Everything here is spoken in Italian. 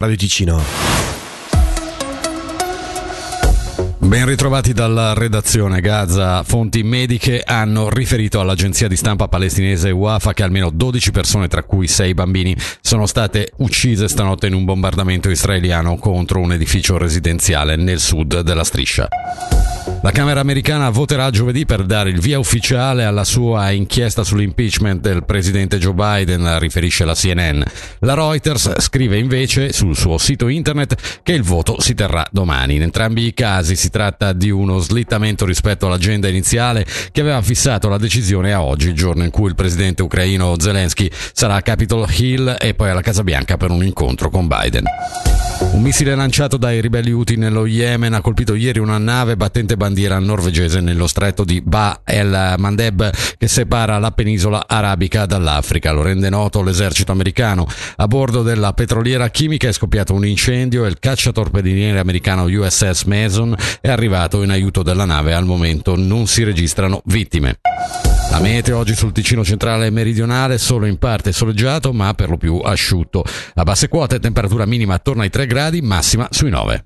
Radio Ticino. Ben ritrovati dalla redazione Gaza. Fonti mediche hanno riferito all'agenzia di stampa palestinese Wafa che almeno 12 persone, tra cui 6 bambini, sono state uccise stanotte in un bombardamento israeliano contro un edificio residenziale nel sud della striscia. La Camera americana voterà giovedì per dare il via ufficiale alla sua inchiesta sull'impeachment del presidente Joe Biden, riferisce la CNN. La Reuters scrive invece sul suo sito internet che il voto si terrà domani. In entrambi i casi si tratta di uno slittamento rispetto all'agenda iniziale che aveva fissato la decisione a oggi, il giorno in cui il presidente ucraino Zelensky sarà a Capitol Hill e poi alla Casa Bianca per un incontro con Biden. Un missile lanciato dai ribelli Houthi nello Yemen ha colpito ieri una nave battente bandiera norvegese nello stretto di Ba el Mandeb che separa la penisola arabica dall'Africa. Lo rende noto l'esercito americano. A bordo della petroliera chimica è scoppiato un incendio e il cacciatorpediniere americano USS Mason è arrivato in aiuto della nave. Al momento non si registrano vittime. La mete oggi sul Ticino centrale e meridionale solo in parte soleggiato ma per lo più asciutto. A basse quote temperatura minima attorno ai 3 gradi, massima sui 9.